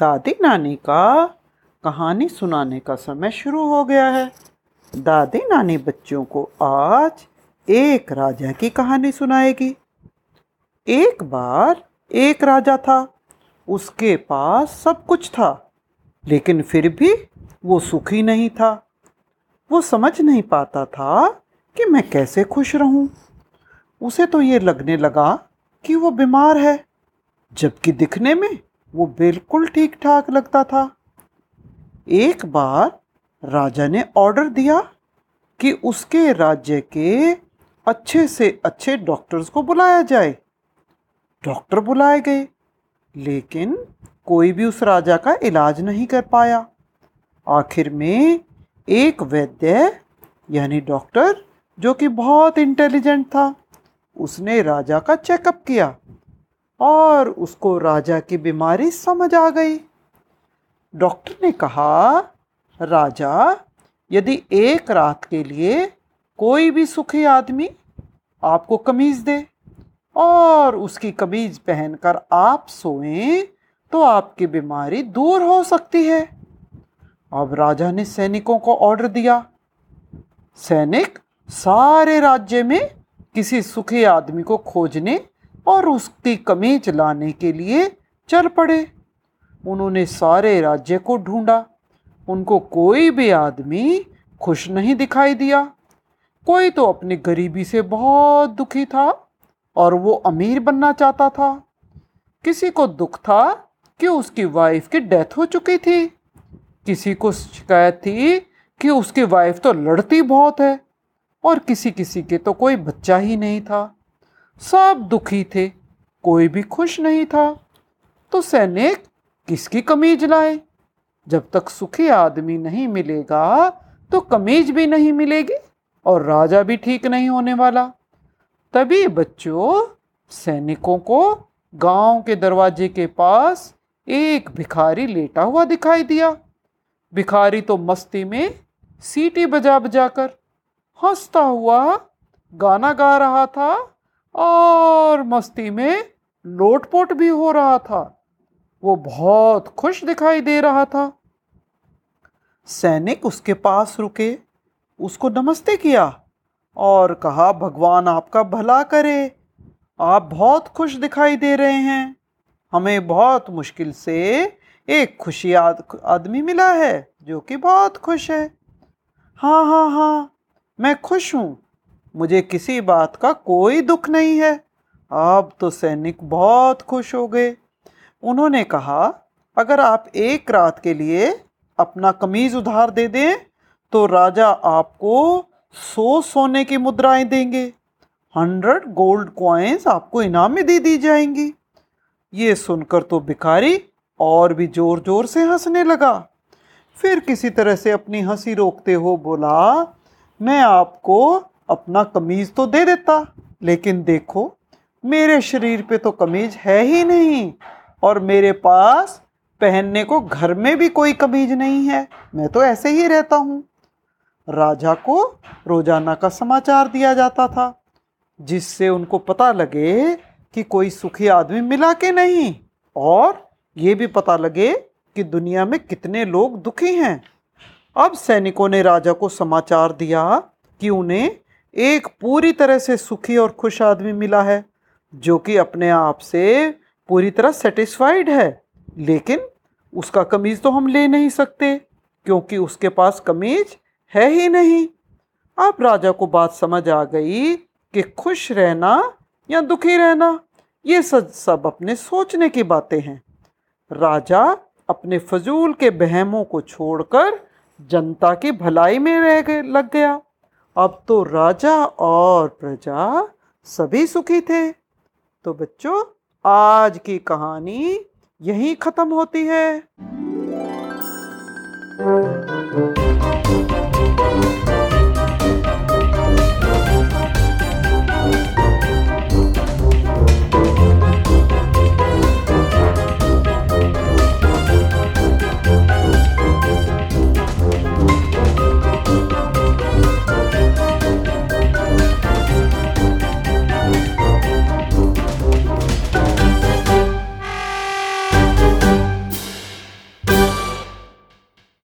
दादी नानी का कहानी सुनाने का समय शुरू हो गया है। दादी नानी बच्चों को आज एक राजा की कहानी सुनाएगी। एक बार एक राजा था, उसके पास सब कुछ था, लेकिन फिर भी वो सुखी नहीं था। वो समझ नहीं पाता था कि मैं कैसे खुश रहूँ। उसे तो ये लगने लगा कि वो बीमार है, जबकि दिखने में वो बिल्कुल ठीक ठाक लगता था। एक बार राजा ने ऑर्डर दिया कि उसके राज्य के अच्छे से अच्छे डॉक्टर्स को बुलाया जाए। डॉक्टर बुलाए गए, लेकिन कोई भी उस राजा का इलाज नहीं कर पाया। आखिर में एक वैद्य, यानी डॉक्टर, जो कि बहुत इंटेलिजेंट था, उसने राजा का चेकअप किया। और उसको राजा की बीमारी समझ आ गई। डॉक्टर ने कहा, राजा, यदि एक रात के लिए कोई भी सुखी आदमी आपको कमीज़ दे और उसकी कमीज़ पहनकर आप सोएँ तो आपकी बीमारी दूर हो सकती है। अब राजा ने सैनिकों को ऑर्डर दिया। सैनिक सारे राज्य में किसी सुखी आदमी को खोजने और उसकी कमीज लाने के लिए चल पड़े। उन्होंने सारे राज्य को ढूंढा। उनको कोई भी आदमी खुश नहीं दिखाई दिया। कोई तो अपनी गरीबी से बहुत दुखी था और वो अमीर बनना चाहता था। किसी को दुख था कि उसकी वाइफ की डेथ हो चुकी थी। किसी को शिकायत थी कि उसकी वाइफ तो लड़ती बहुत है। और किसी किसी के तो कोई बच्चा ही नहीं था। सब दुखी थे। कोई भी खुश नहीं था। तो सैनिक किसकी कमीज लाए? जब तक सुखी आदमी नहीं मिलेगा तो कमीज भी नहीं मिलेगी और राजा भी ठीक नहीं होने वाला। तभी बच्चों, सैनिकों को गाँव के दरवाजे के पास एक भिखारी लेटा हुआ दिखाई दिया। भिखारी तो मस्ती में सीटी बजा बजा कर हंसता हुआ गाना गा रहा था। और मस्ती में लोटपोट भी हो रहा था। वो बहुत खुश दिखाई दे रहा था। सैनिक उसके पास रुके, उसको नमस्ते किया और कहा, भगवान आपका भला करे। आप बहुत खुश दिखाई दे रहे हैं। हमें बहुत मुश्किल से एक खुशी आदमी मिला है जो कि बहुत खुश है। हाँ हाँ हाँ मैं खुश हूँ। मुझे किसी बात का कोई दुख नहीं है। अब तो सैनिक बहुत खुश हो गए। उन्होंने कहा, अगर आप एक रात के लिए अपना कमीज उधार दे दें तो राजा आपको सौ सोने की मुद्राएँ देंगे। हंड्रेड गोल्ड कॉइन्स आपको इनाम में दे दी जाएँगी। ये सुनकर तो भिखारी और भी ज़ोर ज़ोर से हंसने लगा। फिर किसी तरह से अपनी हँसी रोकते हो बोला, मैं आपको अपना कमीज तो दे देता, लेकिन देखो, मेरे शरीर पे तो कमीज है ही नहीं, और मेरे पास पहनने को घर में भी कोई कमीज नहीं है। मैं तो ऐसे ही रहता हूँ। राजा को रोज़ाना का समाचार दिया जाता था, जिससे उनको पता लगे कि कोई सुखी आदमी मिला के नहीं, और ये भी पता लगे कि दुनिया में कितने लोग दुखी हैं। अब सैनिकों ने राजा को समाचार दिया कि उन्हें एक पूरी तरह से सुखी और खुश आदमी मिला है, जो कि अपने आप से पूरी तरह सेटिस्फाइड है। लेकिन उसका कमीज तो हम ले नहीं सकते, क्योंकि उसके पास कमीज है ही नहीं। अब राजा को बात समझ आ गई कि खुश रहना या दुखी रहना, ये सब सब अपने सोचने की बातें हैं। राजा अपने फजूल के बहमों को छोड़कर जनता की भलाई में रह लग गया। अब तो राजा और प्रजा सभी सुखी थे। तो बच्चों, आज की कहानी यही ख़त्म होती है।